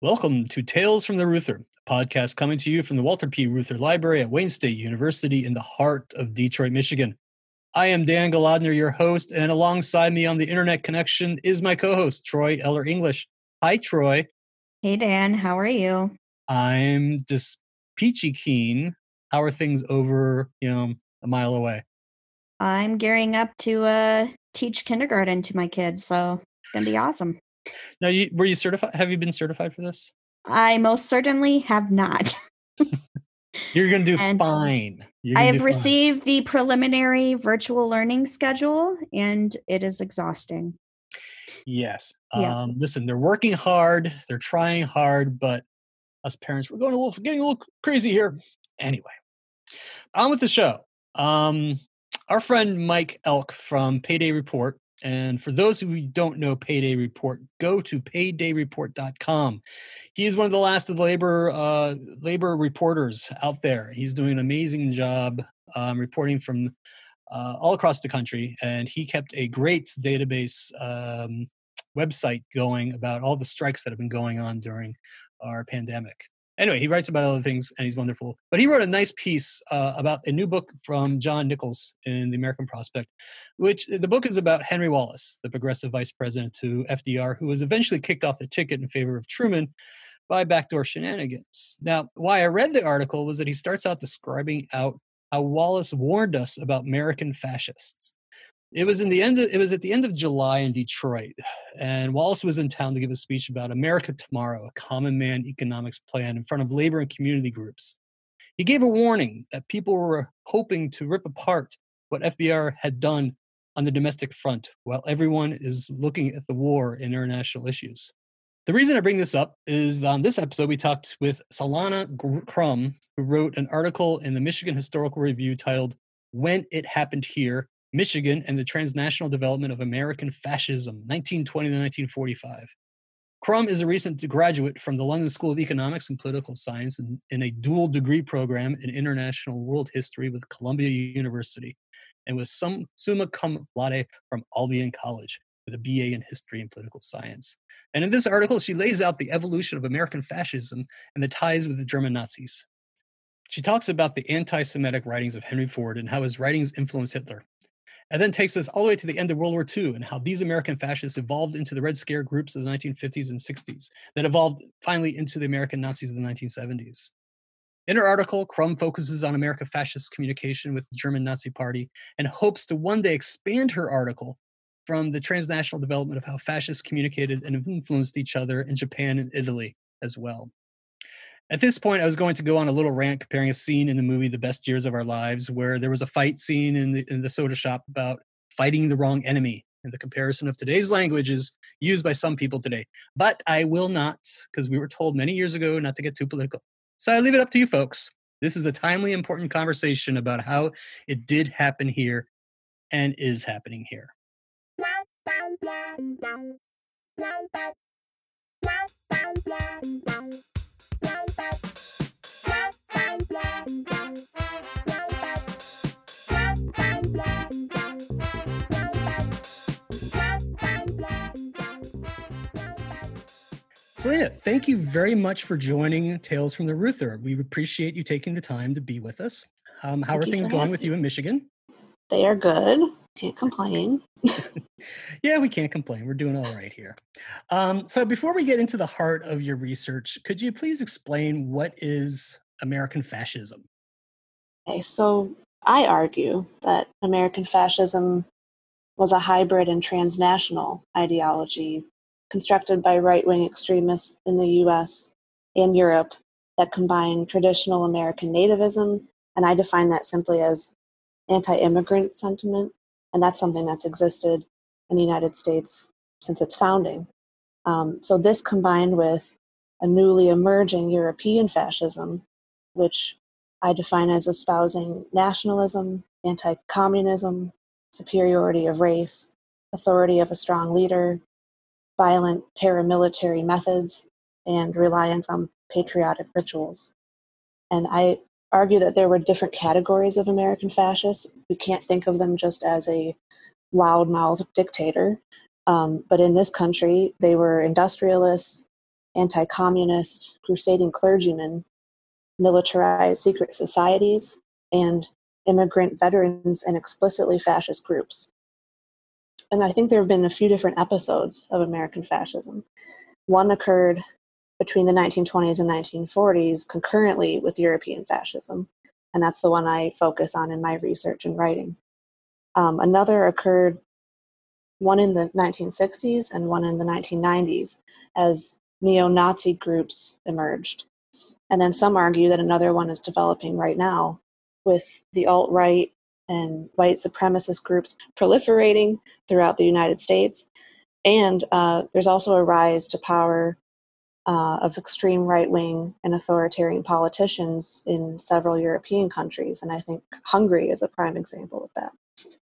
Welcome to Tales from the Reuther, a podcast coming to you from the Walter P. Reuther Library at Wayne State University in the heart of Detroit, Michigan. I am Dan Golodner, your host, and alongside me on the internet connection is my co-host, Troy Eller English. Hi, Troy. Hey, Dan. How are you? I'm just peachy keen. How are things over, you know, a mile away? I'm gearing up to uh, teach kindergarten to my kids, so it's going to be awesome. Now, you, were you certified? Have you been certified for this? I most certainly have not. You're going to do and fine. I have received the preliminary virtual learning schedule, and it is exhausting. Yes. Yeah. Um, listen, they're working hard. They're trying hard, but us parents, we're going a little, getting a little crazy here. Anyway, on with the show. Um, our friend Mike Elk from Payday Report and for those who don't know Payday Report, go to paydayreport.com. He is one of the last of the labor uh, labor reporters out there. He's doing an amazing job um, reporting from uh, all across the country, and he kept a great database um, website going about all the strikes that have been going on during our pandemic anyway, he writes about other things and he's wonderful. But he wrote a nice piece uh, about a new book from John Nichols in the American Prospect, which the book is about Henry Wallace, the progressive vice president to FDR, who was eventually kicked off the ticket in favor of Truman by backdoor shenanigans. Now, why I read the article was that he starts out describing out how Wallace warned us about American fascists. It was in the end. Of, it was at the end of July in Detroit, and Wallace was in town to give a speech about America Tomorrow, a common man economics plan in front of labor and community groups. He gave a warning that people were hoping to rip apart what FDR had done on the domestic front, while everyone is looking at the war and international issues. The reason I bring this up is that on this episode, we talked with Solana Crum, who wrote an article in the Michigan Historical Review titled When It Happened Here Michigan and the Transnational Development of American Fascism, 1920 to 1945. Crum is a recent graduate from the London School of Economics and Political Science in, in a dual degree program in International World History with Columbia University and with some summa cum laude from Albion College with a BA in History and Political Science. And in this article, she lays out the evolution of American fascism and the ties with the German Nazis. She talks about the anti Semitic writings of Henry Ford and how his writings influenced Hitler and then takes us all the way to the end of World War II and how these American fascists evolved into the Red Scare groups of the 1950s and 60s that evolved finally into the American Nazis of the 1970s. In her article, Crum focuses on American fascist communication with the German Nazi Party and hopes to one day expand her article from the transnational development of how fascists communicated and influenced each other in Japan and Italy as well. At this point, I was going to go on a little rant comparing a scene in the movie The Best Years of Our Lives, where there was a fight scene in the, in the soda shop about fighting the wrong enemy and the comparison of today's languages used by some people today. But I will not, because we were told many years ago not to get too political. So I leave it up to you folks. This is a timely, important conversation about how it did happen here and is happening here. Selena, thank you very much for joining Tales from the Reuther. We appreciate you taking the time to be with us. Um, how thank are things going with you in Michigan? They are good. Can't complain. yeah, we can't complain. We're doing all right here. Um, so, before we get into the heart of your research, could you please explain what is American fascism? Okay, so I argue that American fascism was a hybrid and transnational ideology constructed by right wing extremists in the US and Europe that combine traditional American nativism, and I define that simply as anti immigrant sentiment, and that's something that's existed in the United States since its founding. Um, so, this combined with a newly emerging European fascism, which I define as espousing nationalism, anti communism, superiority of race, authority of a strong leader, violent paramilitary methods and reliance on patriotic rituals. And I argue that there were different categories of American fascists. We can't think of them just as a loudmouth dictator. Um, but in this country, they were industrialists anti communist, crusading clergymen, militarized secret societies, and immigrant veterans and explicitly fascist groups. And I think there have been a few different episodes of American fascism. One occurred between the 1920s and 1940s concurrently with European fascism, and that's the one I focus on in my research and writing. Um, another occurred one in the 1960s and one in the 1990s as neo Nazi groups emerged. And then some argue that another one is developing right now with the alt right and white supremacist groups proliferating throughout the United States. And uh, there's also a rise to power uh, of extreme right wing and authoritarian politicians in several European countries. And I think Hungary is a prime example of that.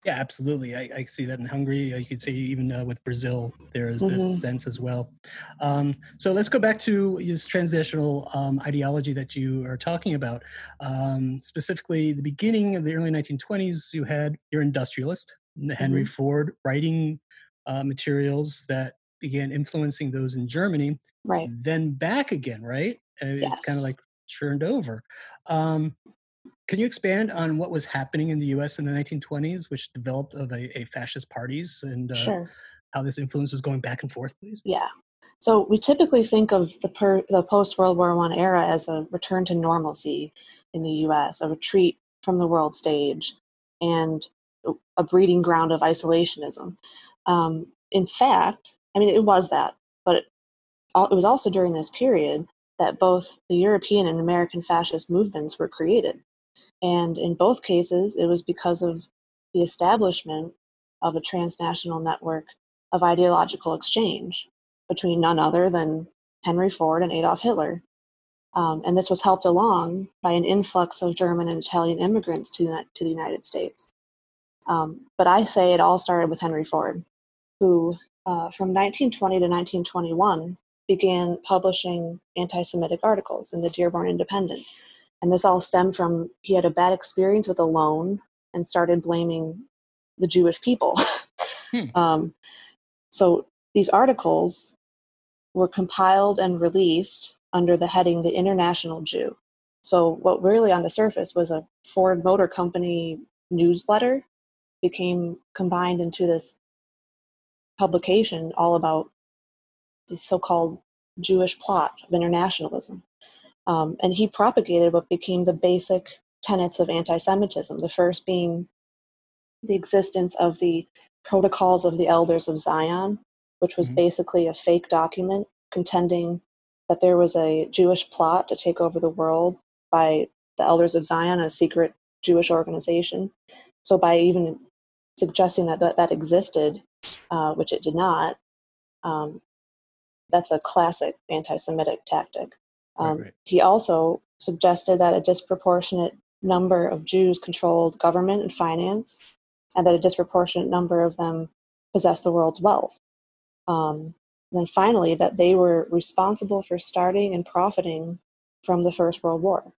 Yeah, absolutely. I, I see that in Hungary. Uh, you could say even uh, with Brazil, there is this mm-hmm. sense as well. Um, so let's go back to this transnational um, ideology that you are talking about. Um, specifically, the beginning of the early 1920s, you had your industrialist, Henry mm-hmm. Ford, writing uh, materials that began influencing those in Germany. Right. Then back again, right? Uh, yes. Kind of like churned over. Um, can you expand on what was happening in the U.S. in the 1920s, which developed of a, a fascist parties, and uh, sure. how this influence was going back and forth, please? Yeah. So we typically think of the per, the post World War One era as a return to normalcy in the U.S., a retreat from the world stage, and a breeding ground of isolationism. Um, in fact, I mean, it was that, but it, it was also during this period that both the European and American fascist movements were created. And in both cases, it was because of the establishment of a transnational network of ideological exchange between none other than Henry Ford and Adolf Hitler. Um, and this was helped along by an influx of German and Italian immigrants to the, to the United States. Um, but I say it all started with Henry Ford, who uh, from 1920 to 1921 began publishing anti Semitic articles in the Dearborn Independent and this all stemmed from he had a bad experience with a loan and started blaming the Jewish people. hmm. um, so these articles were compiled and released under the heading The International Jew. So, what really on the surface was a Ford Motor Company newsletter became combined into this publication all about the so called Jewish plot of internationalism. Um, and he propagated what became the basic tenets of anti Semitism, the first being the existence of the Protocols of the Elders of Zion, which was mm-hmm. basically a fake document contending that there was a Jewish plot to take over the world by the Elders of Zion, a secret Jewish organization. So, by even suggesting that that, that existed, uh, which it did not, um, that's a classic anti Semitic tactic. Um, right, right. He also suggested that a disproportionate number of Jews controlled government and finance, and that a disproportionate number of them possessed the world's wealth. Um, and then finally, that they were responsible for starting and profiting from the First World War.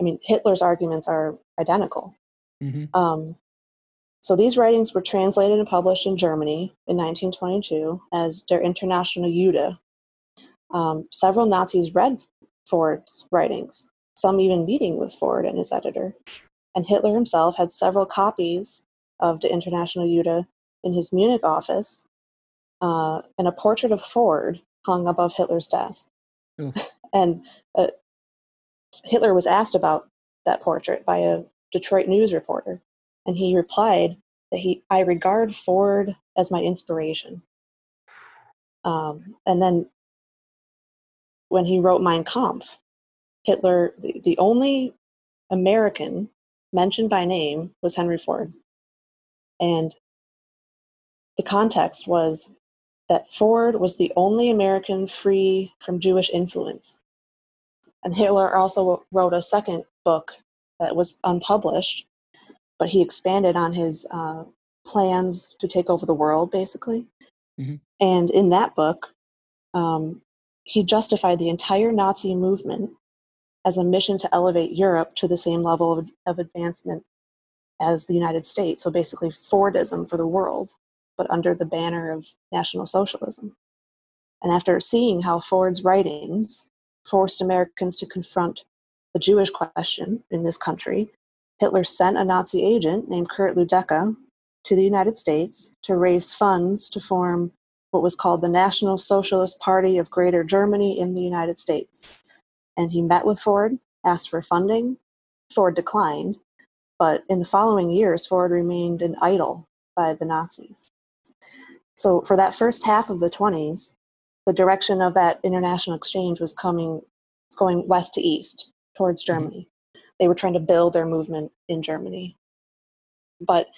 I mean, Hitler's arguments are identical. Mm-hmm. Um, so these writings were translated and published in Germany in 1922 as Der Internationale Jude, um, several Nazis read Ford's writings, some even meeting with Ford and his editor. And Hitler himself had several copies of the International Jude in his Munich office, uh, and a portrait of Ford hung above Hitler's desk. Oh. and uh, Hitler was asked about that portrait by a Detroit news reporter, and he replied that he, I regard Ford as my inspiration. Um, and then when he wrote Mein Kampf, Hitler, the, the only American mentioned by name was Henry Ford. And the context was that Ford was the only American free from Jewish influence. And Hitler also wrote a second book that was unpublished, but he expanded on his uh, plans to take over the world, basically. Mm-hmm. And in that book, um, he justified the entire Nazi movement as a mission to elevate Europe to the same level of, of advancement as the United States. So basically, Fordism for the world, but under the banner of National Socialism. And after seeing how Ford's writings forced Americans to confront the Jewish question in this country, Hitler sent a Nazi agent named Kurt Luedecke to the United States to raise funds to form what was called the National Socialist Party of Greater Germany in the United States. And he met with Ford, asked for funding. Ford declined, but in the following years, Ford remained an idol by the Nazis. So, for that first half of the 20s, the direction of that international exchange was coming, was going west to east towards mm-hmm. Germany. They were trying to build their movement in Germany. But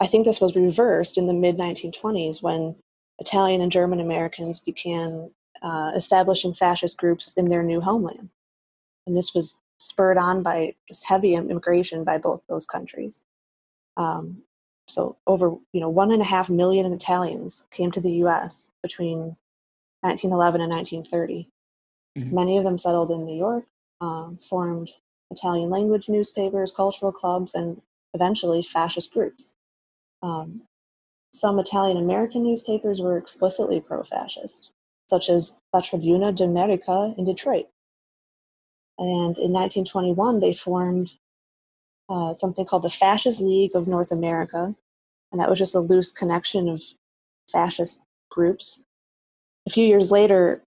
I think this was reversed in the mid 1920s when Italian and German Americans began uh, establishing fascist groups in their new homeland. And this was spurred on by just heavy immigration by both those countries. Um, so over you know one and a half million Italians came to the U.S. between 1911 and 1930. Mm-hmm. Many of them settled in New York, um, formed Italian language newspapers, cultural clubs, and eventually fascist groups. Um, some Italian American newspapers were explicitly pro fascist, such as La Tribuna d'America in Detroit. And in 1921, they formed uh, something called the Fascist League of North America, and that was just a loose connection of fascist groups. A few years later,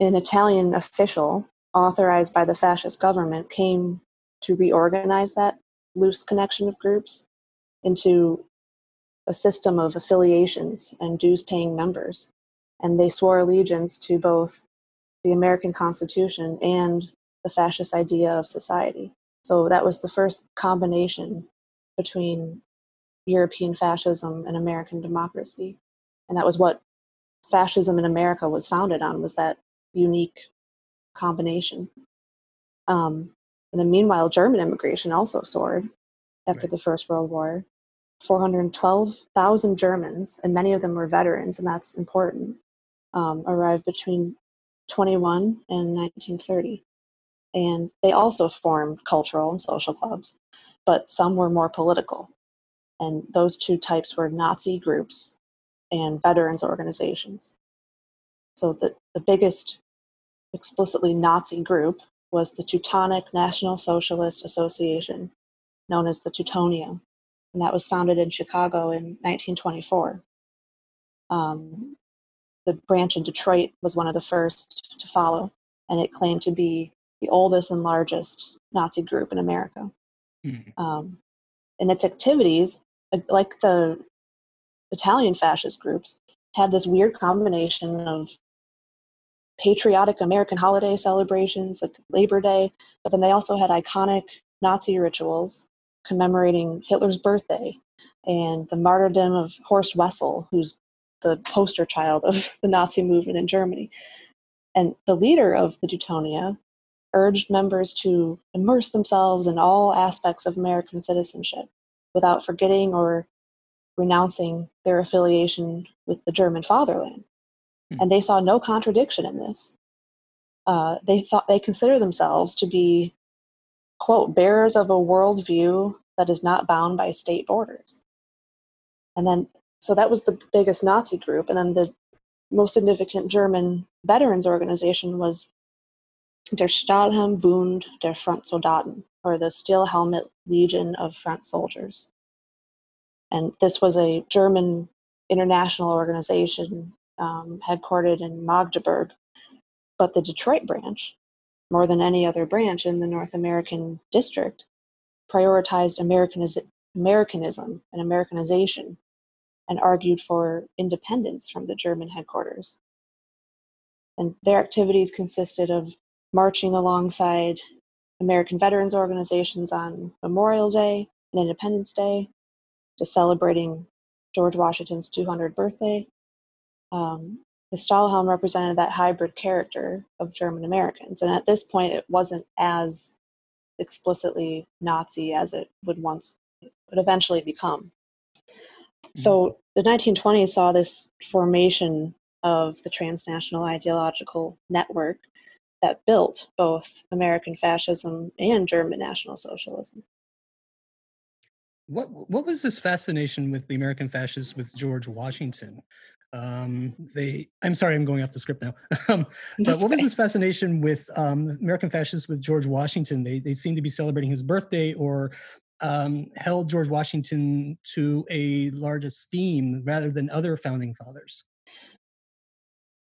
an Italian official authorized by the fascist government came to reorganize that loose connection of groups into a system of affiliations and dues paying members. And they swore allegiance to both the American Constitution and the fascist idea of society. So that was the first combination between European fascism and American democracy. And that was what fascism in America was founded on was that unique combination. Um, and then meanwhile, German immigration also soared after right. the First World War. 412,000 Germans, and many of them were veterans, and that's important, um, arrived between 21 and 1930. And they also formed cultural and social clubs, but some were more political. And those two types were Nazi groups and veterans organizations. So the, the biggest explicitly Nazi group was the Teutonic National Socialist Association, known as the Teutonia, and that was founded in Chicago in 1924. Um, the branch in Detroit was one of the first to follow, and it claimed to be the oldest and largest Nazi group in America. Mm-hmm. Um, and its activities, like the Italian fascist groups, had this weird combination of patriotic American holiday celebrations like Labor Day, but then they also had iconic Nazi rituals commemorating Hitler's birthday and the martyrdom of Horst Wessel, who's the poster child of the Nazi movement in Germany. And the leader of the Teutonia urged members to immerse themselves in all aspects of American citizenship without forgetting or renouncing their affiliation with the German fatherland. Hmm. And they saw no contradiction in this. Uh, they thought they consider themselves to be quote, bearers of a worldview that is not bound by state borders. And then, so that was the biggest Nazi group. And then the most significant German veterans organization was Der Stahlhelm Bund der Frontsoldaten, or the Steel Helmet Legion of Front Soldiers. And this was a German international organization um, headquartered in Magdeburg. But the Detroit branch more than any other branch in the North American district, prioritized Americaniz- Americanism and Americanization and argued for independence from the German headquarters. And their activities consisted of marching alongside American veterans organizations on Memorial Day and Independence Day, to celebrating George Washington's 200th birthday, um, the Stahlhelm represented that hybrid character of German Americans. And at this point, it wasn't as explicitly Nazi as it would once, would eventually become. So mm-hmm. the 1920s saw this formation of the transnational ideological network that built both American fascism and German National Socialism. What what was this fascination with the American fascists with George Washington? Um, they, I'm sorry, I'm going off the script now. um, but what was his fascination with um, American fascists with George Washington? They they seem to be celebrating his birthday or um, held George Washington to a large esteem rather than other founding fathers.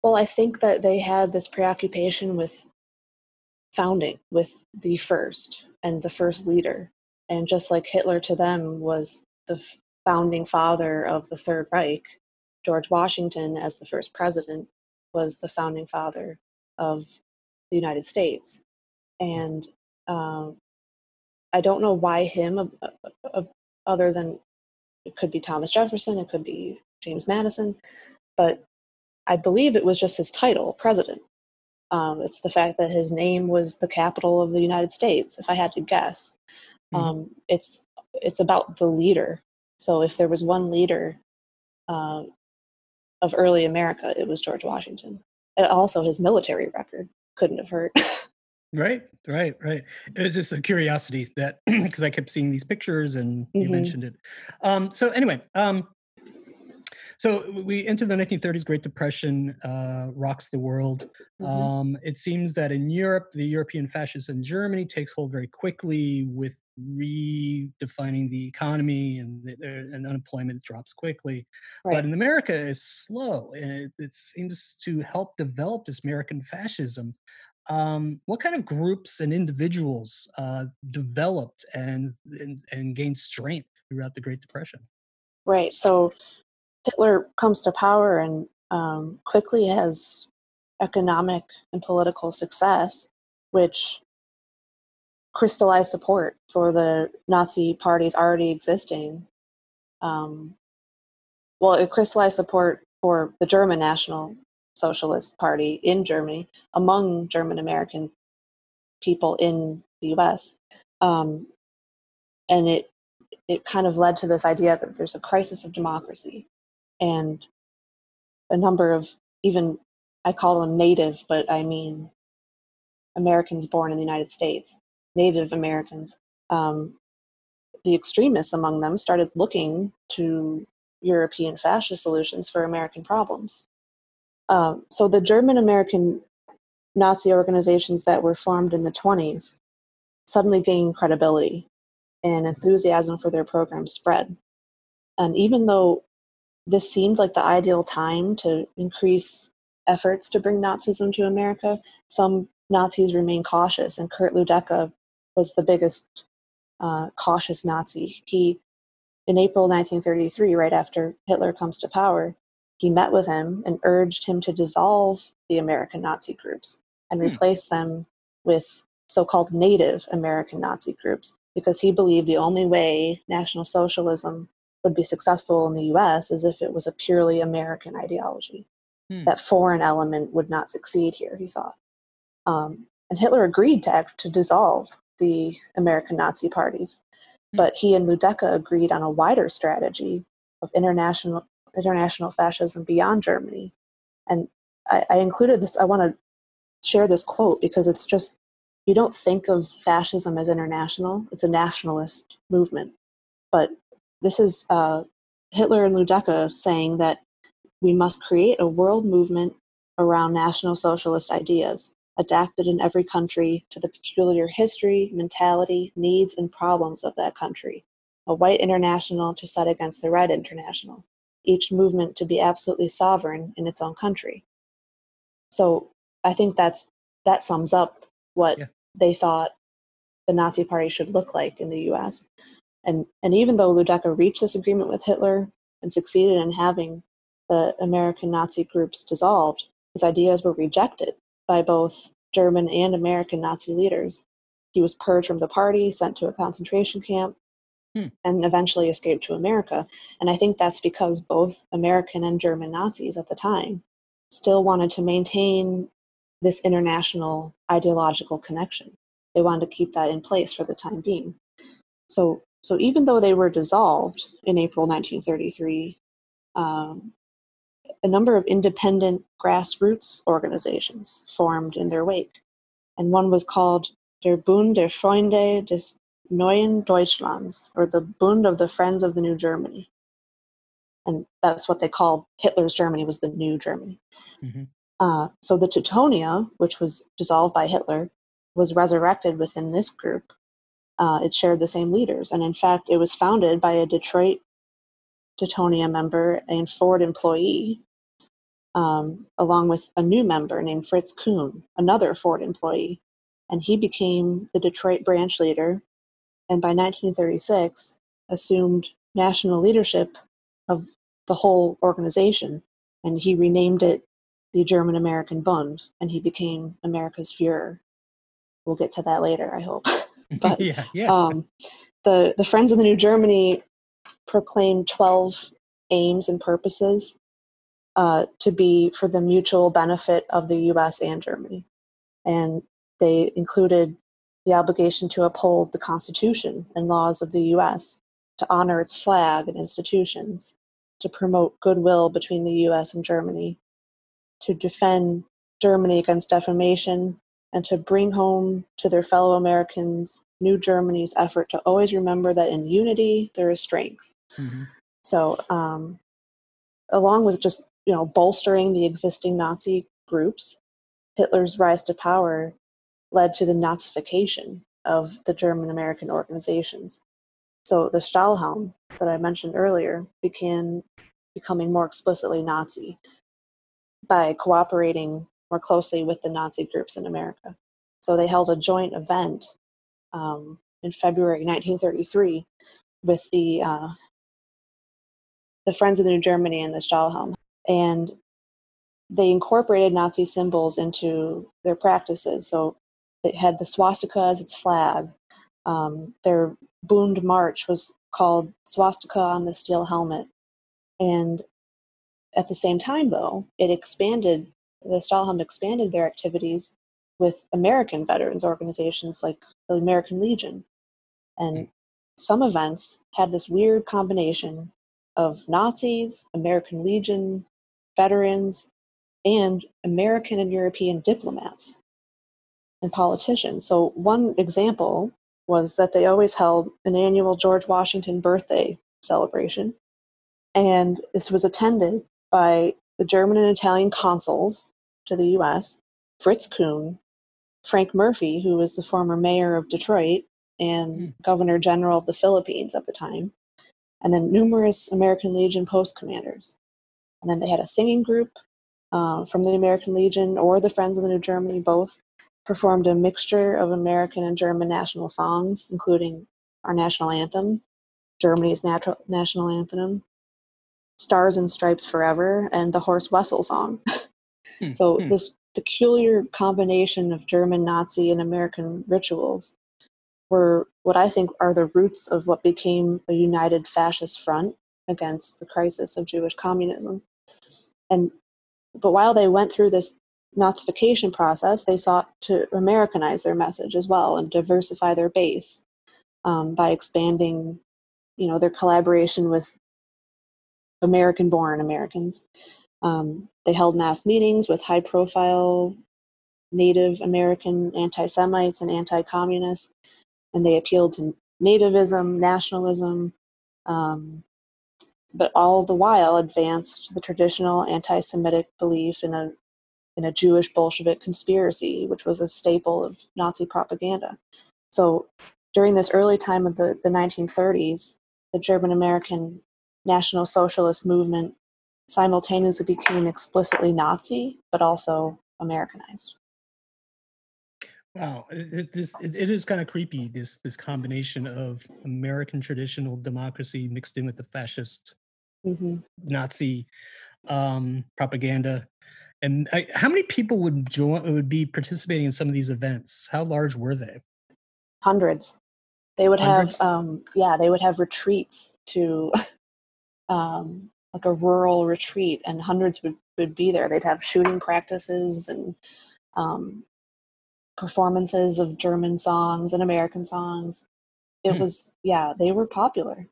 Well, I think that they had this preoccupation with founding, with the first and the first leader. And just like Hitler to them was the founding father of the Third Reich, George Washington, as the first president, was the founding father of the United States. And um, I don't know why him, uh, uh, uh, other than it could be Thomas Jefferson, it could be James Madison, but I believe it was just his title, president. Um, it's the fact that his name was the capital of the United States. If I had to guess, mm-hmm. um, it's it's about the leader. So if there was one leader uh, of early America, it was George Washington. And also, his military record couldn't have hurt. right, right, right. It was just a curiosity that because I kept seeing these pictures and you mm-hmm. mentioned it. Um, so anyway, um, so we enter the 1930s. Great Depression uh, rocks the world. Mm-hmm. Um, it seems that in Europe, the European fascists in Germany takes hold very quickly with redefining the economy, and, the, and unemployment drops quickly. Right. But in America, it's slow, and it, it seems to help develop this American fascism. Um, what kind of groups and individuals uh, developed and, and and gained strength throughout the Great Depression? Right. So Hitler comes to power and um, quickly has economic and political success, which crystallized support for the Nazi parties already existing. Um, well, it crystallized support for the German National Socialist Party in Germany among German American people in the US. Um, and it it kind of led to this idea that there's a crisis of democracy and a number of even I call them native, but I mean Americans born in the United States, Native Americans. Um, the extremists among them started looking to European fascist solutions for American problems. Um, so the German American Nazi organizations that were formed in the 20s suddenly gained credibility and enthusiasm for their program spread. And even though this seemed like the ideal time to increase efforts to bring Nazism to America. Some Nazis remained cautious, and Kurt Luedecke was the biggest uh, cautious Nazi. He, in April 1933, right after Hitler comes to power, he met with him and urged him to dissolve the American Nazi groups and hmm. replace them with so called native American Nazi groups because he believed the only way National Socialism would be successful in the US as if it was a purely American ideology. Hmm. That foreign element would not succeed here, he thought. Um, and Hitler agreed to act to dissolve the American Nazi parties, hmm. but he and Luedecke agreed on a wider strategy of international international fascism beyond Germany. And I, I included this. I want to share this quote because it's just you don't think of fascism as international; it's a nationalist movement. But this is uh, Hitler and Luedecke saying that we must create a world movement around National Socialist ideas, adapted in every country to the peculiar history, mentality, needs, and problems of that country. A white international to set against the red international, each movement to be absolutely sovereign in its own country. So I think that's that sums up what yeah. they thought the Nazi Party should look like in the US. And, and even though Luedecke reached this agreement with Hitler and succeeded in having the American Nazi groups dissolved, his ideas were rejected by both German and American Nazi leaders. He was purged from the party, sent to a concentration camp, hmm. and eventually escaped to America. And I think that's because both American and German Nazis at the time still wanted to maintain this international ideological connection. They wanted to keep that in place for the time being. So so even though they were dissolved in April 1933, um, a number of independent grassroots organizations formed in their wake. And one was called Der Bund der Freunde des Neuen Deutschlands, or the Bund of the Friends of the New Germany. and that's what they called Hitler's Germany was the new Germany. Mm-hmm. Uh, so the Teutonia, which was dissolved by Hitler, was resurrected within this group. Uh, it shared the same leaders, and in fact, it was founded by a Detroit Teutonia member and Ford employee, um, along with a new member named Fritz Kuhn, another Ford employee, and he became the Detroit branch leader. And by 1936, assumed national leadership of the whole organization, and he renamed it the German American Bund, and he became America's Fuhrer. We'll get to that later, I hope. but yeah, yeah. Um, the the Friends of the New Germany proclaimed twelve aims and purposes uh, to be for the mutual benefit of the U.S. and Germany, and they included the obligation to uphold the Constitution and laws of the U.S., to honor its flag and institutions, to promote goodwill between the US and Germany, to defend Germany against defamation, and to bring home to their fellow Americans New Germany's effort to always remember that in unity there is strength. Mm-hmm. So, um, along with just you know bolstering the existing Nazi groups, Hitler's rise to power led to the Nazification of the German American organizations. So the Stahlhelm that I mentioned earlier began becoming more explicitly Nazi by cooperating more closely with the Nazi groups in America. So they held a joint event um, in February 1933 with the uh, the Friends of the New Germany and the Stahlhelm, and they incorporated Nazi symbols into their practices. So they had the swastika as its flag. Um, their Bund March was called Swastika on the Steel Helmet. And at the same time, though, it expanded, the Stahlhelm expanded their activities with American veterans organizations like the American Legion. And hmm. some events had this weird combination of Nazis, American Legion, veterans, and American and European diplomats and politicians. So, one example was that they always held an annual George Washington birthday celebration. And this was attended by the German and Italian consuls to the US, Fritz Kuhn, Frank Murphy, who was the former mayor of Detroit and mm. governor general of the Philippines at the time, and then numerous American Legion post commanders. And then they had a singing group uh, from the American Legion or the Friends of the New Germany, both, performed a mixture of American and German national songs, including our national anthem, Germany's nat- national anthem, Stars and Stripes Forever, and the Horst Wessel song. Hmm, so, hmm. this peculiar combination of German, Nazi, and American rituals were what I think are the roots of what became a united fascist front against the crisis of Jewish communism. And but while they went through this Nazification process, they sought to Americanize their message as well and diversify their base um, by expanding, you know, their collaboration with American-born Americans. Um, they held mass meetings with high-profile Native American anti-Semites and anti-communists, and they appealed to nativism, nationalism, um, but all the while advanced the traditional anti-Semitic belief in a in a Jewish Bolshevik conspiracy, which was a staple of Nazi propaganda. So during this early time of the, the 1930s, the German American National Socialist movement simultaneously became explicitly Nazi, but also Americanized. Wow, it, this it, it is kind of creepy. This this combination of American traditional democracy mixed in with the fascist mm-hmm. Nazi um, propaganda and I, how many people would join would be participating in some of these events? How large were they? Hundreds. They would Hundreds? have um, yeah, they would have retreats to um, like a rural retreat, and hundreds would, would be there. They'd have shooting practices and um, performances of German songs and American songs. It hmm. was yeah, they were popular.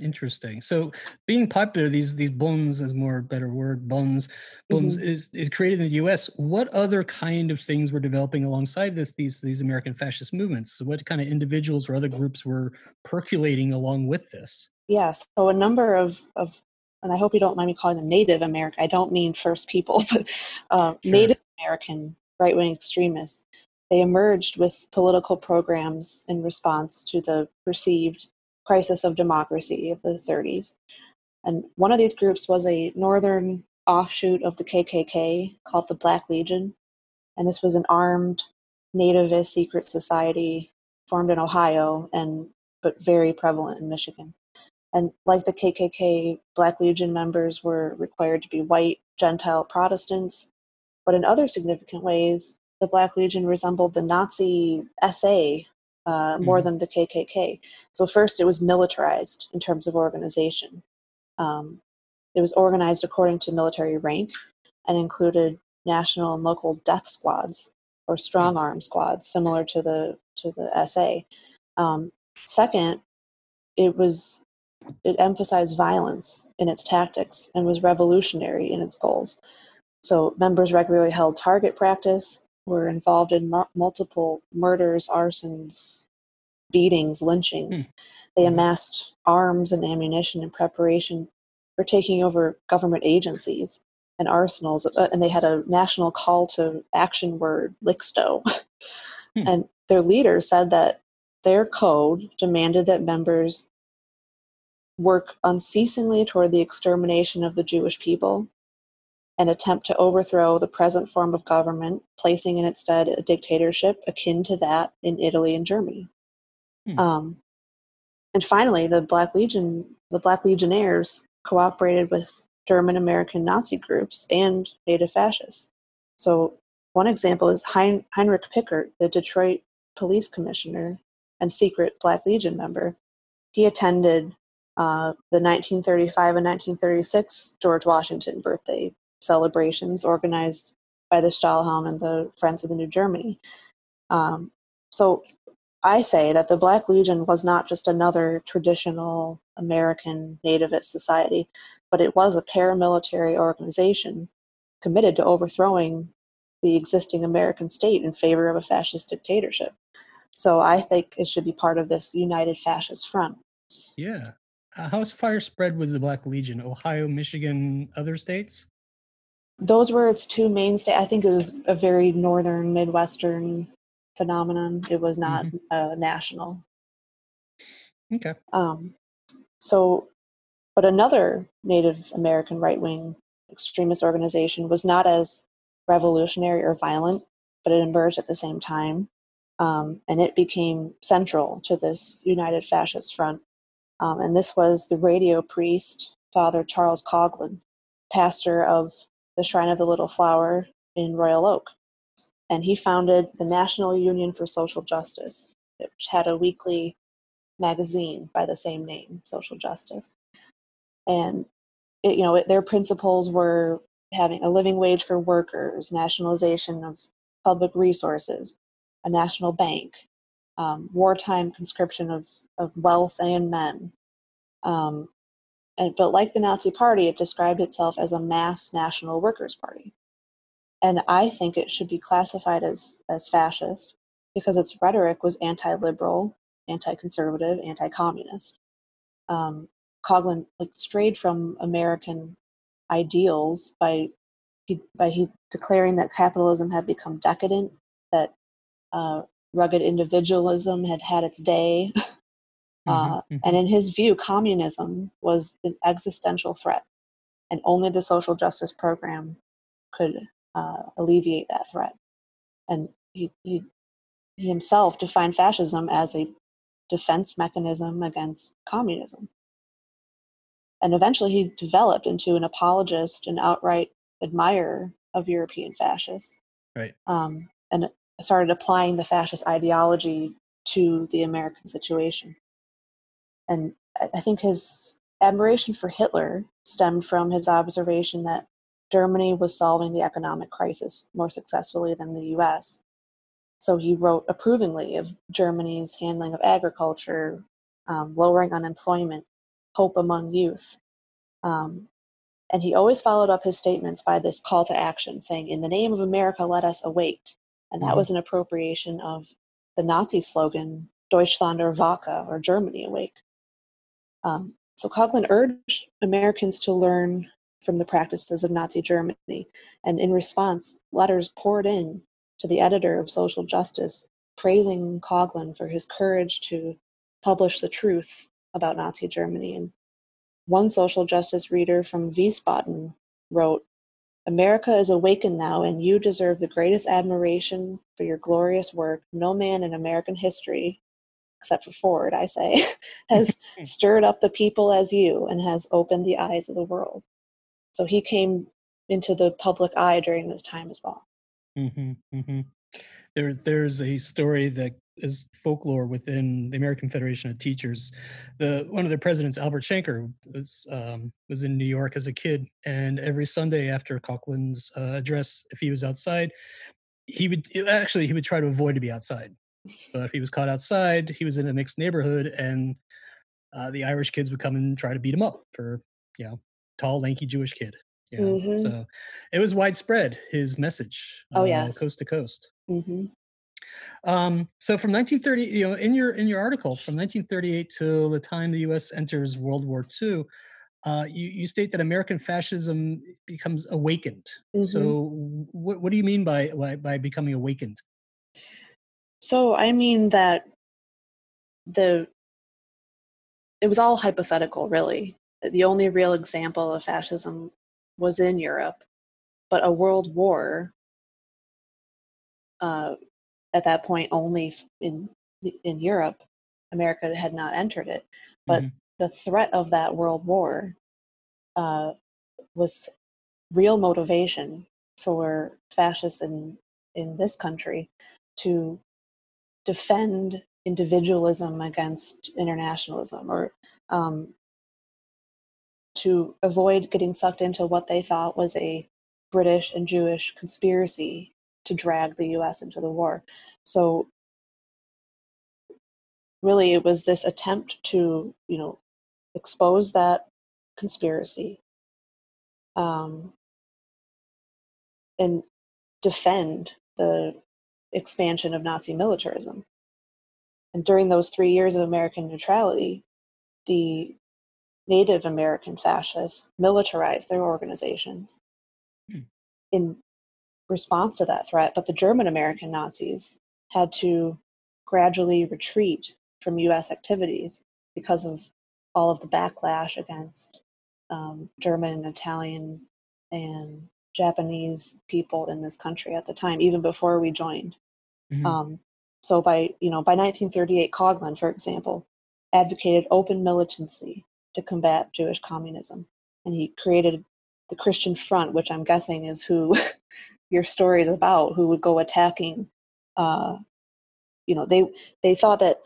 Interesting. So being popular, these these buns is more better word, buns, buns mm-hmm. is, is created in the US. What other kind of things were developing alongside this these these American fascist movements? So what kind of individuals or other groups were percolating along with this? Yes. So a number of, of and I hope you don't mind me calling them Native American. I don't mean first people, but uh, sure. Native American right wing extremists. They emerged with political programs in response to the perceived crisis of democracy of the 30s. And one of these groups was a northern offshoot of the KKK called the Black Legion. And this was an armed nativist secret society formed in Ohio and but very prevalent in Michigan. And like the KKK, Black Legion members were required to be white Gentile Protestants. But in other significant ways, the Black Legion resembled the Nazi SA uh, more mm-hmm. than the KKK. So, first, it was militarized in terms of organization. Um, it was organized according to military rank and included national and local death squads or strong arm squads, similar to the to the SA. Um, second, it was it emphasized violence in its tactics and was revolutionary in its goals. So members regularly held target practice, were involved in multiple murders, arsons, beatings, lynchings. Hmm. They mm-hmm. amassed arms and ammunition in preparation for taking over government agencies and arsenals. Uh, and they had a national call to action word, Lixto. hmm. And their leader said that their code demanded that members work unceasingly toward the extermination of the Jewish people and attempt to overthrow the present form of government, placing in its stead a dictatorship akin to that in Italy and Germany. Hmm. Um, and finally, the Black Legion, the Black Legionnaires cooperated with German American Nazi groups and Native fascists. So, one example is hein- Heinrich Pickert, the Detroit police commissioner and secret Black Legion member. He attended uh, the 1935 and 1936 George Washington birthday celebrations organized by the Stahlhelm and the Friends of the New Germany. Um, so I say that the Black Legion was not just another traditional American nativist society, but it was a paramilitary organization committed to overthrowing the existing American state in favor of a fascist dictatorship. So I think it should be part of this united fascist front. Yeah. Uh, how's fire spread with the Black Legion? Ohio, Michigan, other states? Those were its two mainstay. I think it was a very northern, midwestern phenomenon. It was not mm-hmm. uh, national. Okay. Um, so, but another Native American right wing extremist organization was not as revolutionary or violent, but it emerged at the same time. Um, and it became central to this United Fascist Front. Um, and this was the radio priest, Father Charles Coughlin, pastor of the Shrine of the Little Flower in Royal Oak and he founded the National Union for Social Justice, which had a weekly magazine by the same name, Social Justice. And it, you know, it, their principles were having a living wage for workers, nationalization of public resources, a national bank, um, wartime conscription of, of wealth and men. Um, and, but like the Nazi Party, it described itself as a mass national workers' party and I think it should be classified as as fascist because its rhetoric was anti-liberal, anti-conservative, anti-communist. Um, Coughlin like strayed from American ideals by by he declaring that capitalism had become decadent, that uh, rugged individualism had had its day, mm-hmm, uh, mm-hmm. and in his view, communism was an existential threat, and only the social justice program could uh, alleviate that threat. And he, he, he himself defined fascism as a defense mechanism against communism. And eventually he developed into an apologist and outright admirer of European fascists. Right. Um, and started applying the fascist ideology to the American situation. And I think his admiration for Hitler stemmed from his observation that Germany was solving the economic crisis more successfully than the US. So he wrote approvingly of Germany's handling of agriculture, um, lowering unemployment, hope among youth. Um, and he always followed up his statements by this call to action, saying, In the name of America, let us awake. And that mm-hmm. was an appropriation of the Nazi slogan, Deutschland Erwache, or Germany awake. Um, so Coughlin urged Americans to learn from the practices of Nazi Germany, and in response, letters poured in to the editor of Social Justice praising Coughlin for his courage to publish the truth about Nazi Germany. And one social justice reader from Wiesbaden wrote, America is awakened now, and you deserve the greatest admiration for your glorious work. No man in American history, except for Ford, I say, has stirred up the people as you and has opened the eyes of the world. So he came into the public eye during this time as well. Mm-hmm, mm-hmm. There, there's a story that is folklore within the American Federation of Teachers. The one of their presidents, Albert Shanker, was um, was in New York as a kid, and every Sunday after Coughlin's uh, address, if he was outside, he would actually he would try to avoid to be outside. But if he was caught outside, he was in a mixed neighborhood, and uh, the Irish kids would come and try to beat him up for you know tall, lanky Jewish kid. You know? mm-hmm. So it was widespread his message. Oh uh, yes, coast to coast. Mm-hmm. Um, so from 1930, you know, in your in your article from 1938 till the time the U.S. enters World War II, uh, you, you state that American fascism becomes awakened. Mm-hmm. So what what do you mean by, by by becoming awakened? So I mean that the it was all hypothetical, really. The only real example of fascism was in Europe, but a world war uh, at that point only in in Europe. America had not entered it, but mm-hmm. the threat of that world war uh, was real motivation for fascists in in this country to defend individualism against internationalism or um, to avoid getting sucked into what they thought was a British and Jewish conspiracy to drag the US into the war. So really it was this attempt to, you know, expose that conspiracy um, and defend the expansion of Nazi militarism. And during those three years of American neutrality, the Native American fascists militarized their organizations hmm. in response to that threat, but the German American Nazis had to gradually retreat from US activities because of all of the backlash against um, German, Italian, and Japanese people in this country at the time, even before we joined. Mm-hmm. Um, so by you know by 1938, Coughlin, for example, advocated open militancy to combat Jewish communism, and he created the Christian Front, which I'm guessing is who your story is about, who would go attacking. Uh, you know, they they thought that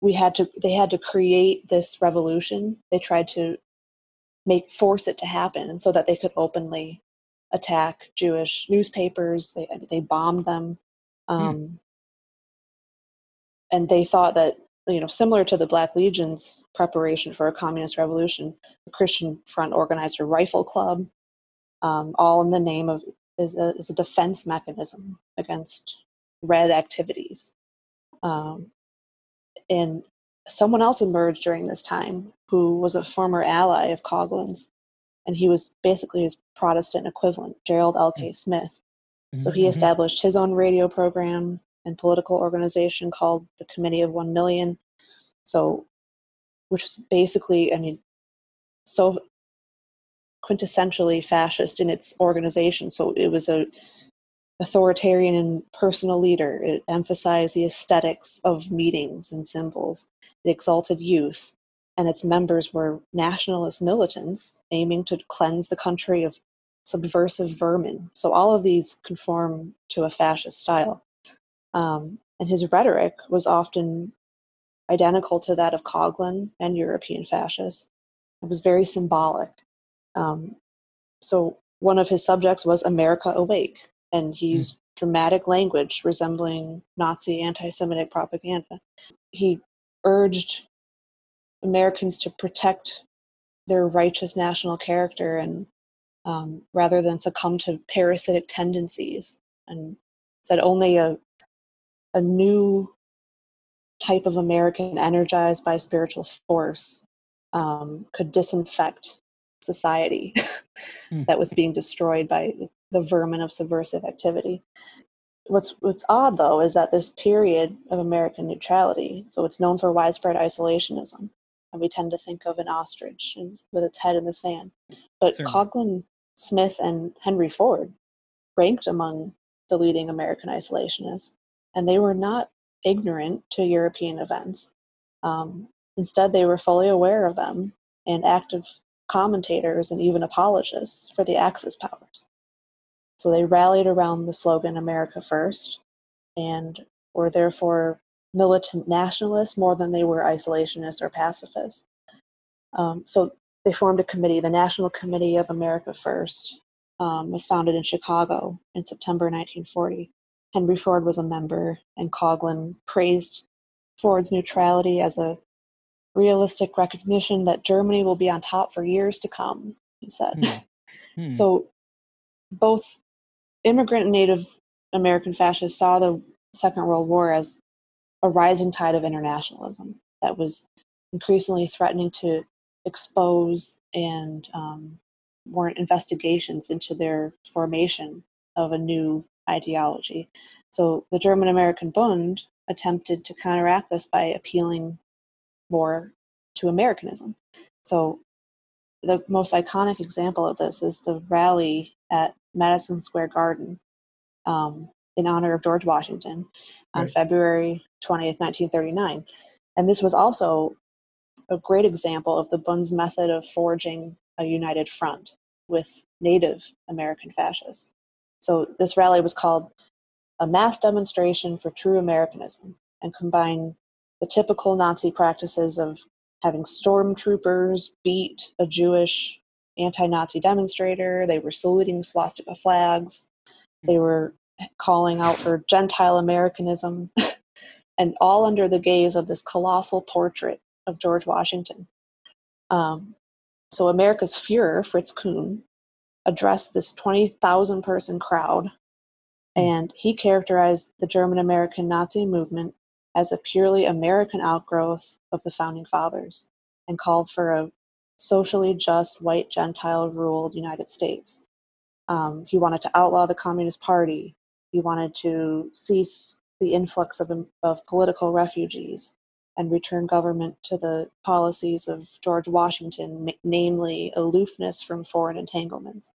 we had to they had to create this revolution. They tried to make force it to happen, so that they could openly attack Jewish newspapers. They they bombed them, hmm. um, and they thought that you know similar to the Black Legion's preparation for a communist revolution, the Christian Front organized a rifle club, um, all in the name of is a, is a defense mechanism against red activities. Um, and someone else emerged during this time who was a former ally of Coughlin's and he was basically his Protestant equivalent, Gerald L.K. Mm. Smith. So he mm-hmm. established his own radio program and political organization called the Committee of One Million. So, which was basically, I mean, so quintessentially fascist in its organization. So it was a authoritarian and personal leader. It emphasized the aesthetics of meetings and symbols. It exalted youth and its members were nationalist militants aiming to cleanse the country of subversive vermin. So all of these conform to a fascist style. Um, and his rhetoric was often identical to that of Coughlin and European fascists. It was very symbolic. Um, so one of his subjects was America Awake, and he hmm. used mm. dramatic language resembling Nazi anti Semitic propaganda. He urged Americans to protect their righteous national character and um, rather than succumb to parasitic tendencies and said only a a new type of American energized by spiritual force um, could disinfect society that was being destroyed by the vermin of subversive activity. What's what's odd though is that this period of American neutrality, so it's known for widespread isolationism, and we tend to think of an ostrich with its head in the sand. But Certainly. Coughlin, Smith, and Henry Ford ranked among the leading American isolationists, and they were not ignorant to European events. Um, instead, they were fully aware of them and active commentators and even apologists for the Axis powers. So they rallied around the slogan America First and were therefore militant nationalists more than they were isolationists or pacifists. Um, so they formed a committee, the National Committee of America First, um, was founded in Chicago in September 1940. Henry Ford was a member, and Coughlin praised Ford's neutrality as a realistic recognition that Germany will be on top for years to come, he said. Hmm. Hmm. So both immigrant and Native American fascists saw the Second World War as a rising tide of internationalism that was increasingly threatening to expose and um, warrant investigations into their formation of a new ideology. So the German American Bund attempted to counteract this by appealing more to Americanism. So the most iconic example of this is the rally at Madison Square Garden um, in honor of George Washington on right. February 20th, 1939. And this was also a great example of the Bund's method of forging a united front with Native American fascists. So this rally was called a mass demonstration for true Americanism and combined the typical Nazi practices of having stormtroopers beat a Jewish anti Nazi demonstrator, they were saluting swastika flags, they were calling out for Gentile Americanism, and all under the gaze of this colossal portrait of George Washington. Um, so America's Fuhrer, Fritz Kuhn, addressed this 20,000 person crowd, hmm. and he characterized the German American Nazi movement as a purely American outgrowth of the founding fathers and called for a socially just white Gentile ruled United States. Um, he wanted to outlaw the Communist Party. He wanted to cease the influx of, of political refugees and return government to the policies of George Washington, namely aloofness from foreign entanglements.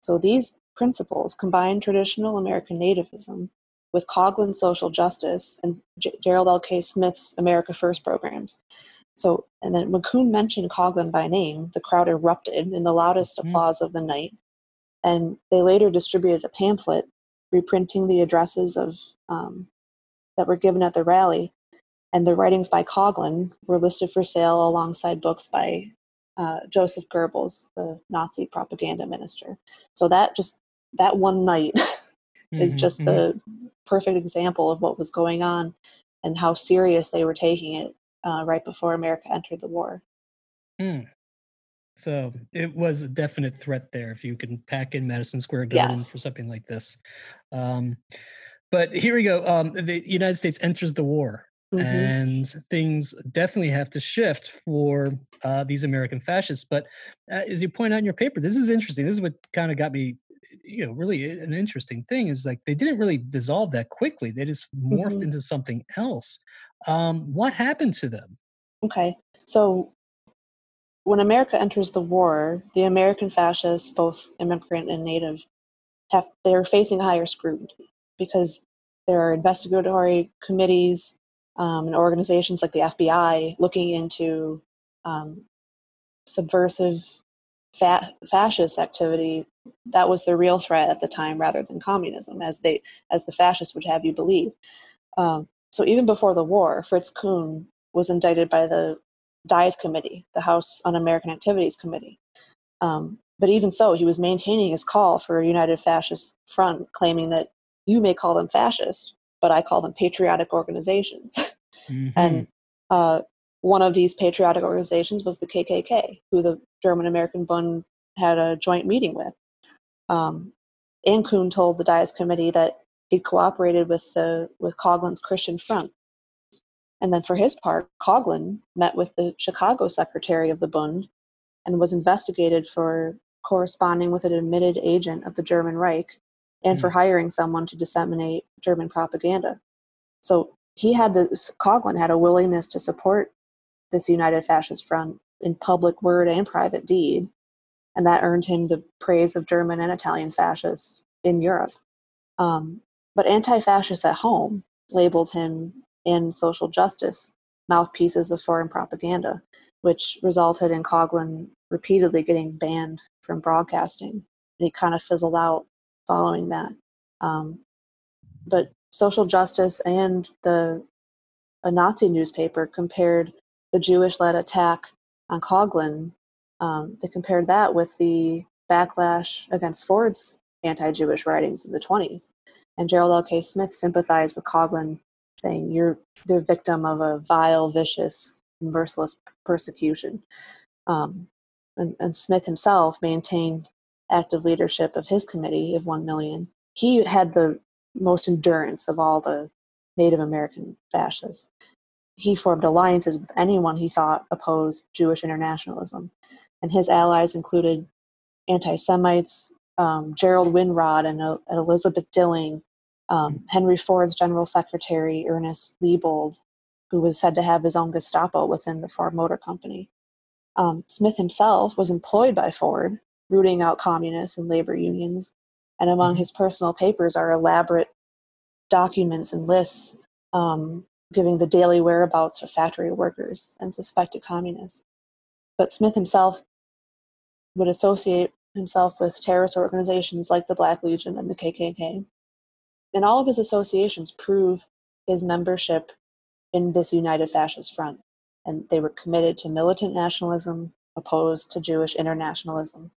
So these principles combine traditional American nativism with Coughlin social justice and G- Gerald L. K. Smith's America First programs. So, and then when Kuhn mentioned Coughlin by name, the crowd erupted in the loudest mm-hmm. applause of the night. And they later distributed a pamphlet reprinting the addresses of um, that were given at the rally and the writings by Coughlin were listed for sale alongside books by uh, Joseph Goebbels, the Nazi propaganda minister. So that just that one night is mm-hmm, just mm-hmm. a perfect example of what was going on and how serious they were taking it uh, right before America entered the war. Mm. So it was a definite threat there if you can pack in Madison Square Garden yes. for something like this. Um, but here we go. Um, the United States enters the war Mm-hmm. and things definitely have to shift for uh, these American fascists. But uh, as you point out in your paper, this is interesting. This is what kind of got me, you know, really an interesting thing is like they didn't really dissolve that quickly. They just morphed mm-hmm. into something else. Um, what happened to them? Okay, so when America enters the war, the American fascists, both immigrant and native, have they're facing higher scrutiny because there are investigatory committees um, and organizations like the FBI looking into um, subversive fa- fascist activity that was the real threat at the time rather than communism as they as the fascists would have you believe um, so even before the war fritz kuhn was indicted by the dies committee the house un-american activities committee um, but even so he was maintaining his call for a united fascist front claiming that you may call them fascist but I call them patriotic organizations. Mm-hmm. and uh, one of these patriotic organizations was the KKK, who the German American Bund had a joint meeting with. Um, and Kuhn told the Dies Committee that he cooperated with the with Coughlin's Christian Front. And then for his part, Coughlin met with the Chicago secretary of the Bund and was investigated for corresponding with an admitted agent of the German Reich and mm-hmm. for hmm. hiring someone to disseminate German propaganda. So he had this, Coughlin had a willingness to support this United Fascist Front in public word and private deed, and that earned him the praise of German and Italian fascists in Europe. Um, but anti fascists at home labeled him in social justice mouthpieces of foreign propaganda, which resulted in Coughlin repeatedly getting banned from broadcasting. And he kind of fizzled out following that. Um, but social justice and the a Nazi newspaper compared the Jewish-led attack on Coughlin. Um, they compared that with the backlash against Ford's anti-Jewish writings in the 20s. And Gerald L. K. Smith sympathized with Coughlin, saying, "You're the victim of a vile, vicious, merciless persecution." Um, and, and Smith himself maintained active leadership of his committee of one million. He had the most endurance of all the Native American fascists. He formed alliances with anyone he thought opposed Jewish internationalism, and his allies included anti Semites, um, Gerald Winrod, and, uh, and Elizabeth Dilling, um, Henry Ford's general secretary, Ernest Liebold, who was said to have his own Gestapo within the Ford Motor Company. Um, Smith himself was employed by Ford, rooting out communists and labor unions, and among mm-hmm. his personal papers are elaborate documents and lists um, giving the daily whereabouts of factory workers and suspected communists. But Smith himself would associate himself with terrorist organizations like the Black Legion and the KKK. And all of his associations prove his membership in this United Fascist Front and they were committed to militant nationalism opposed to Jewish internationalism.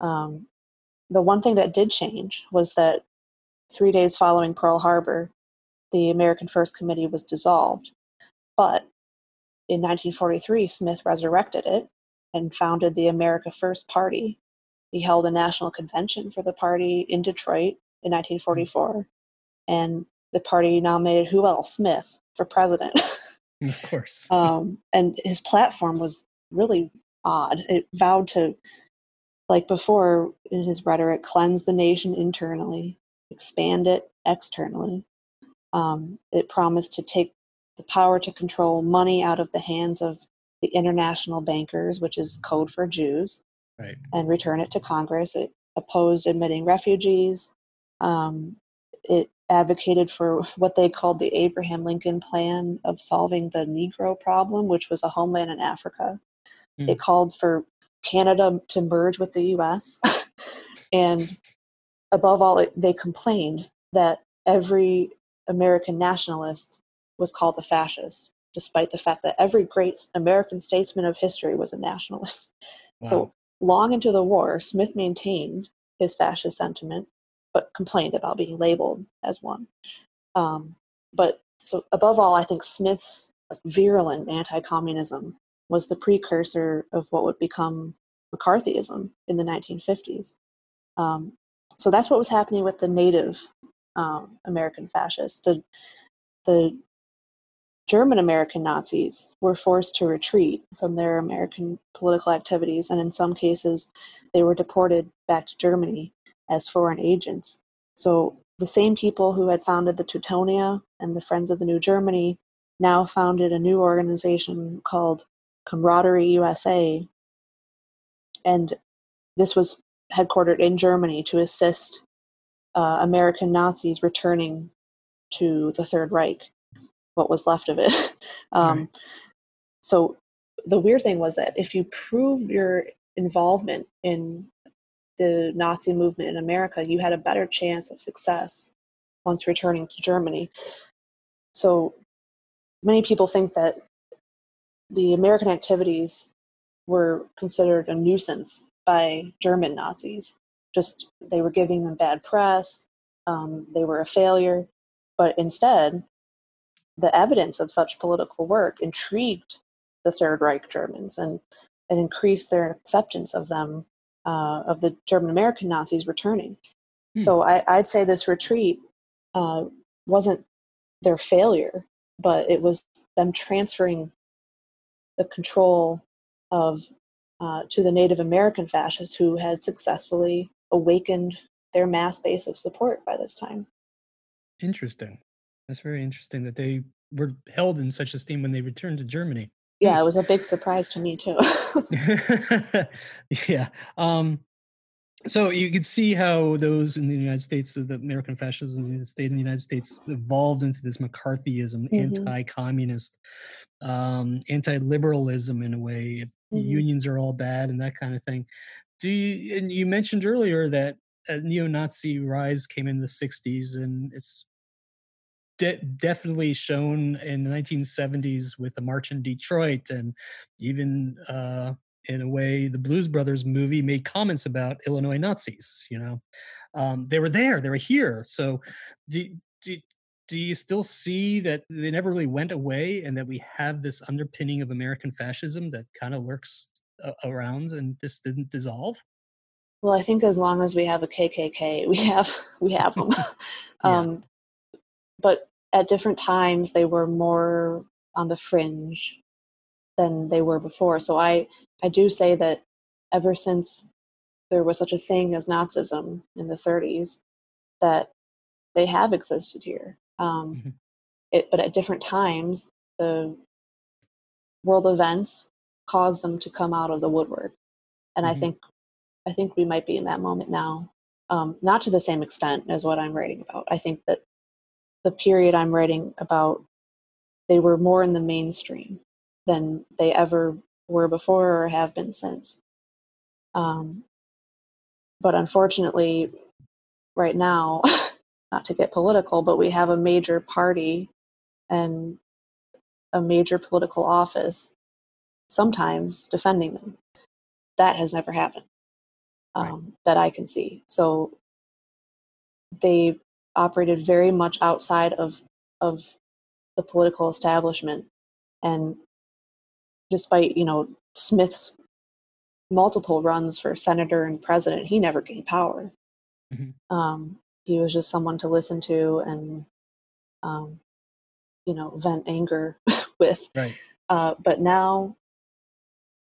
Um, the one thing that did change was that three days following Pearl Harbor, the American First Committee was dissolved. But in 1943, Smith resurrected it and founded the America First Party. He held a national convention for the party in Detroit in 1944, and the party nominated who else? Smith for president. Of course. um, and his platform was really odd. It vowed to, like before in his rhetoric, cleanse the nation internally, expand it externally. Um, it promised to take the power to control money out of the hands of the international bankers, which is code for Jews, right. and return it to Congress. It opposed admitting refugees. Um, it advocated for what they called the Abraham Lincoln Plan of solving the Negro problem, which was a homeland in Africa. Mm. It called for Canada to merge with the US. and above all, it, they complained that every American nationalist was called a fascist, despite the fact that every great American statesman of history was a nationalist. Wow. So long into the war, Smith maintained his fascist sentiment but complained about being labeled as one. Um, but so above all, I think Smith's virulent anti-communism was the precursor of what would become McCarthyism in the 1950s. Um, so that's what was happening with the native um, American fascists. The the German American Nazis were forced to retreat from their American political activities, and in some cases, they were deported back to Germany as foreign agents. So the same people who had founded the Teutonia and the Friends of the New Germany now founded a new organization called Camaraderie USA. And this was headquartered in Germany to assist uh, American Nazis returning to the Third Reich, what was left of it. um, right. So the weird thing was that if you prove your involvement in the Nazi movement in America, you had a better chance of success once returning to Germany. So many people think that the American activities were considered a nuisance by German Nazis. Just they were giving them bad press, um, they were a failure. But instead, the evidence of such political work intrigued the Third Reich Germans and, and increased their acceptance of them uh, of the German American Nazis returning. Hmm. So I, would say this retreat uh, wasn't their failure. but it was them transferring the control of uh, to the Native American fascists who had successfully awakened their mass base of support by this time. Interesting. That's very interesting that they were held in such esteem when they returned to Germany. Yeah, it was a big surprise to me too. yeah. Um, so you could see how those in the United States, the American fascism in the state in the United States, evolved into this McCarthyism, mm-hmm. anti-communist, um, anti-liberalism in a way. Mm-hmm. Unions are all bad and that kind of thing. Do you? And you mentioned earlier that a neo-Nazi rise came in the '60s, and it's de- definitely shown in the 1970s with the March in Detroit, and even uh, in a way, the Blues Brothers movie made comments about Illinois Nazis. You know, um, they were there, they were here. So, do, do, do you still see that they never really went away and that we have this underpinning of American fascism that kind of lurks uh, around and just didn't dissolve? Well, I think as long as we have a KKK, we have we have them. um, but at different times they were more on the fringe than they were before. So I I do say that ever since there was such a thing as Nazism in the 30s, that they have existed here. Um, mm-hmm. it, but at different times, the world events caused them to come out of the woodwork, and mm-hmm. I think I think we might be in that moment now. Um, not to the same extent as what I'm writing about. I think that the period I'm writing about, they were more in the mainstream than they ever were before or have been since. Um, but unfortunately, right now, not to get political, but we have a major party and a major political office sometimes defending them. That has never happened um, right. that I can see. So they operated very much outside of of the political establishment and despite you know smith's multiple runs for senator and president he never gained power mm-hmm. um, he was just someone to listen to and um, you know vent anger with right. uh, but now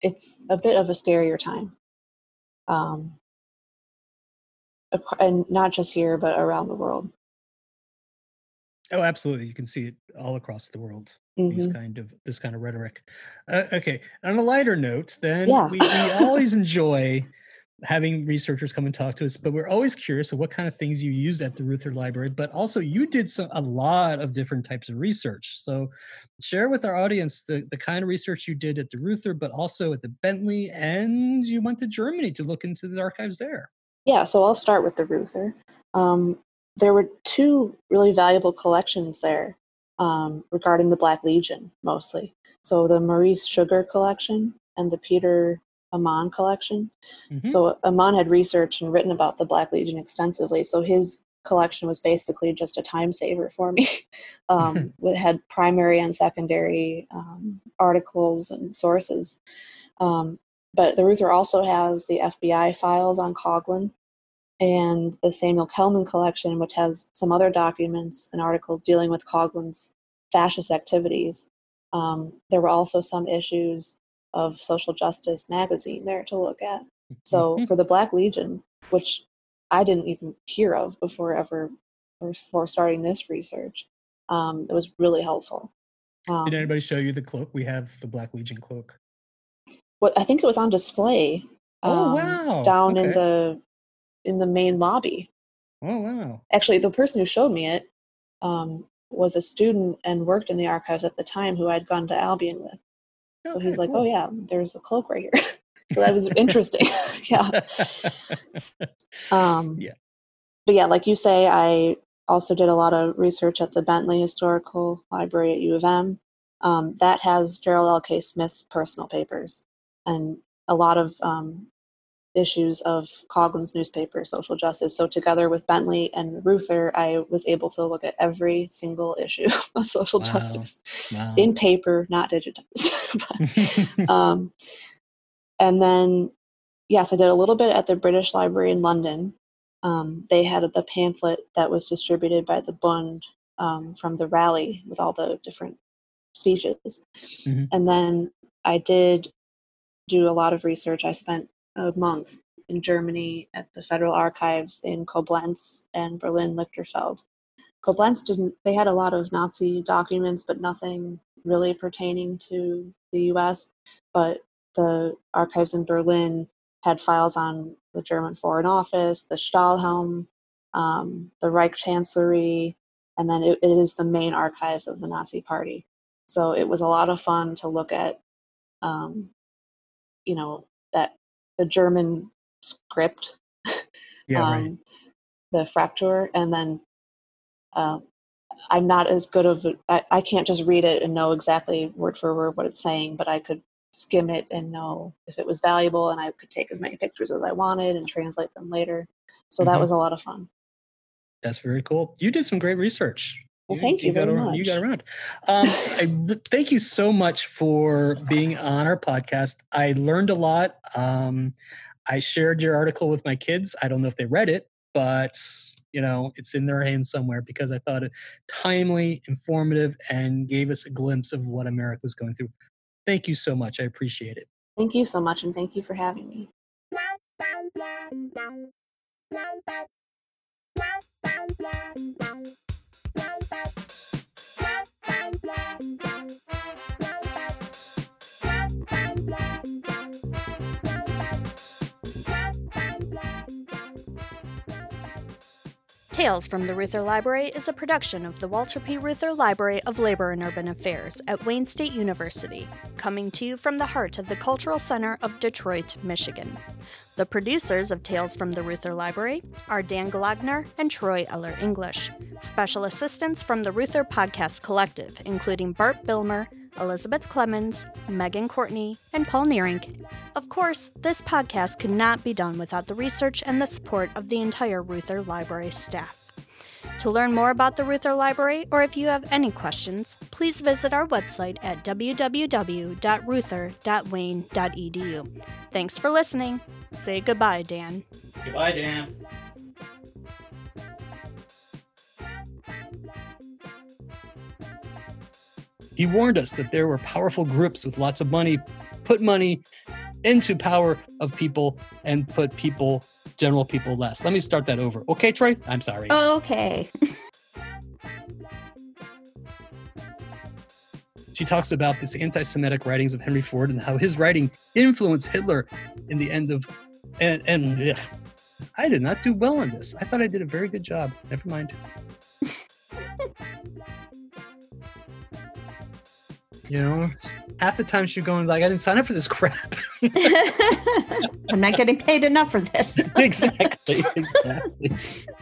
it's a bit of a scarier time um, and not just here but around the world oh absolutely you can see it all across the world mm-hmm. these kind of this kind of rhetoric uh, okay on a lighter note then yeah. we, we always enjoy having researchers come and talk to us but we're always curious of what kind of things you use at the Reuther library but also you did some, a lot of different types of research so share with our audience the, the kind of research you did at the Reuther but also at the bentley and you went to germany to look into the archives there yeah, so I'll start with the Reuther. Um, there were two really valuable collections there um, regarding the Black Legion, mostly. So the Maurice Sugar collection and the Peter Amann collection. Mm-hmm. So Amann had researched and written about the Black Legion extensively. So his collection was basically just a time saver for me. um, it had primary and secondary um, articles and sources. Um, but the Reuther also has the FBI files on Coughlin and the Samuel Kelman collection, which has some other documents and articles dealing with Coughlin's fascist activities. Um, there were also some issues of Social Justice magazine there to look at. So for the Black Legion, which I didn't even hear of before ever before starting this research, um, it was really helpful. Um, Did anybody show you the cloak? We have the Black Legion cloak. Well, I think it was on display. Oh um, wow! Down okay. in the in the main lobby. Oh wow! Actually, the person who showed me it um, was a student and worked in the archives at the time who I'd gone to Albion with. Okay, so he's like, cool. "Oh yeah, there's a cloak right here." so that was interesting. yeah. Um, yeah. But yeah, like you say, I also did a lot of research at the Bentley Historical Library at U of M. Um, that has Gerald L. K. Smith's personal papers and a lot of um, issues of Coughlin's newspaper, Social Justice. So, together with Bentley and Reuther, I was able to look at every single issue of Social wow. Justice wow. in paper, not digitized. but, um, and then, yes, I did a little bit at the British Library in London. Um, they had the pamphlet that was distributed by the Bund um, from the rally with all the different speeches. Mm-hmm. And then I did do a lot of research. I spent a month in Germany at the Federal Archives in Koblenz and Berlin Lichterfeld. Koblenz didn't, they had a lot of Nazi documents, but nothing really pertaining to the US. But the archives in Berlin had files on the German Foreign Office, the Stahlhelm, um, the Reich Chancellery, and then it, it is the main archives of the Nazi Party. So it was a lot of fun to look at, um, you know, that the German script, yeah, um, right. the Fraktur, and then um, I'm not as good of a, I, I can't just read it and know exactly word for word what it's saying, but I could skim it and know if it was valuable, and I could take as many pictures as I wanted and translate them later. So mm-hmm. that was a lot of fun. That's very cool. You did some great research. Well, thank you, you very much. You got around. Um, I, thank you so much for being on our podcast. I learned a lot. Um, I shared your article with my kids. I don't know if they read it, but you know it's in their hands somewhere because I thought it timely, informative, and gave us a glimpse of what America was going through. Thank you so much. I appreciate it. Thank you so much, and thank you for having me. Tales from the Reuther Library is a production of the Walter P. Reuther Library of Labor and Urban Affairs at Wayne State University, coming to you from the heart of the Cultural Center of Detroit, Michigan. The producers of Tales from the Reuther Library are Dan Golodner and Troy Eller English. Special assistants from the Reuther Podcast Collective, including Bart Bilmer, Elizabeth Clemens, Megan Courtney, and Paul Neering. Of course, this podcast could not be done without the research and the support of the entire Reuther Library staff. To learn more about the Reuther Library, or if you have any questions, please visit our website at www.reuther.wayne.edu. Thanks for listening. Say goodbye, Dan. Goodbye, Dan. He warned us that there were powerful groups with lots of money, put money into power of people and put people, general people less. Let me start that over. Okay, Troy? I'm sorry. Okay. she talks about this anti-Semitic writings of Henry Ford and how his writing influenced Hitler in the end of and and ugh, I did not do well on this. I thought I did a very good job. Never mind. You know, half the time she's going like, I didn't sign up for this crap. I'm not getting paid enough for this. exactly. Exactly.